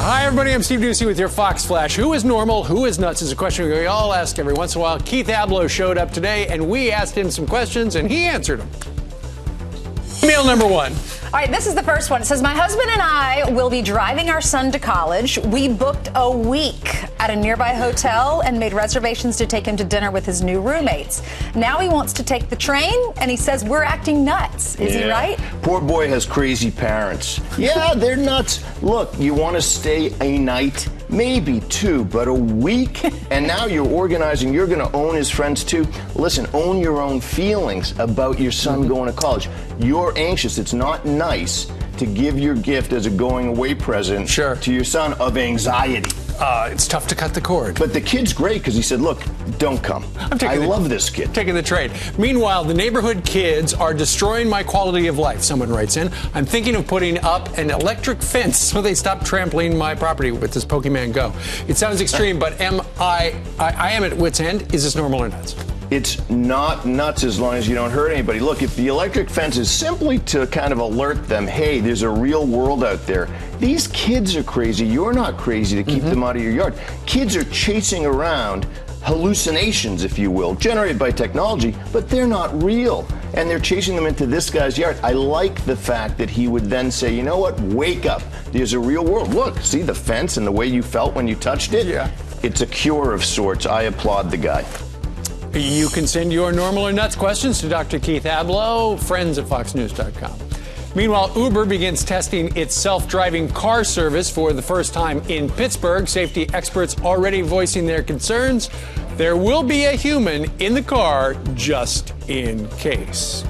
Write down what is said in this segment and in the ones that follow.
Hi, everybody. I'm Steve Doocy with your Fox Flash. Who is normal? Who is nuts? Is a question we all ask every once in a while. Keith Ablow showed up today, and we asked him some questions, and he answered them. Email number one. All right, this is the first one. It says, My husband and I will be driving our son to college. We booked a week at a nearby hotel and made reservations to take him to dinner with his new roommates. Now he wants to take the train, and he says we're acting nuts. Is he right? Poor boy has crazy parents. Yeah, they're nuts. Look, you want to stay a night, maybe two, but a week, and now you're organizing. You're going to own his friends too. Listen, own your own feelings about your son going to college. You're anxious. It's not nice to give your gift as a going away present Sure. to your son of anxiety. Uh, it's tough to cut the cord. But the kid's great because he said, "Look, don't come. I'm taking I the- love this kid." Taking the trade. Meanwhile, the neighborhood kids are destroying my quality of life, someone writes in. I'm thinking of putting up an electric fence so they stop trampling my property with this Pokemon Go. It sounds extreme, but am I, I, I am at wit's end. Is this normal or nuts? It's not nuts as long as you don't hurt anybody. Look, if the electric fence is simply to kind of alert them, hey, there's a real world out there. These kids are crazy. You're not crazy to keep mm-hmm. them out of your yard. Kids are chasing around hallucinations, if you will, generated by technology, but they're not real. And they're chasing them into this guy's yard. I like the fact that he would then say, you know what, wake up. There's a real world. Look, see the fence and the way you felt when you touched it? Yeah. It's a cure of sorts. I applaud the guy. You can send your normal or nuts questions to Dr. Keith Ablow, friends at foxnews.com. Meanwhile, Uber begins testing its self driving car service for the first time in Pittsburgh. Safety experts already voicing their concerns. There will be a human in the car just in case.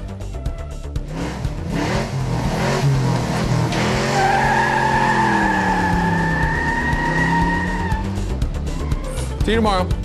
See you tomorrow.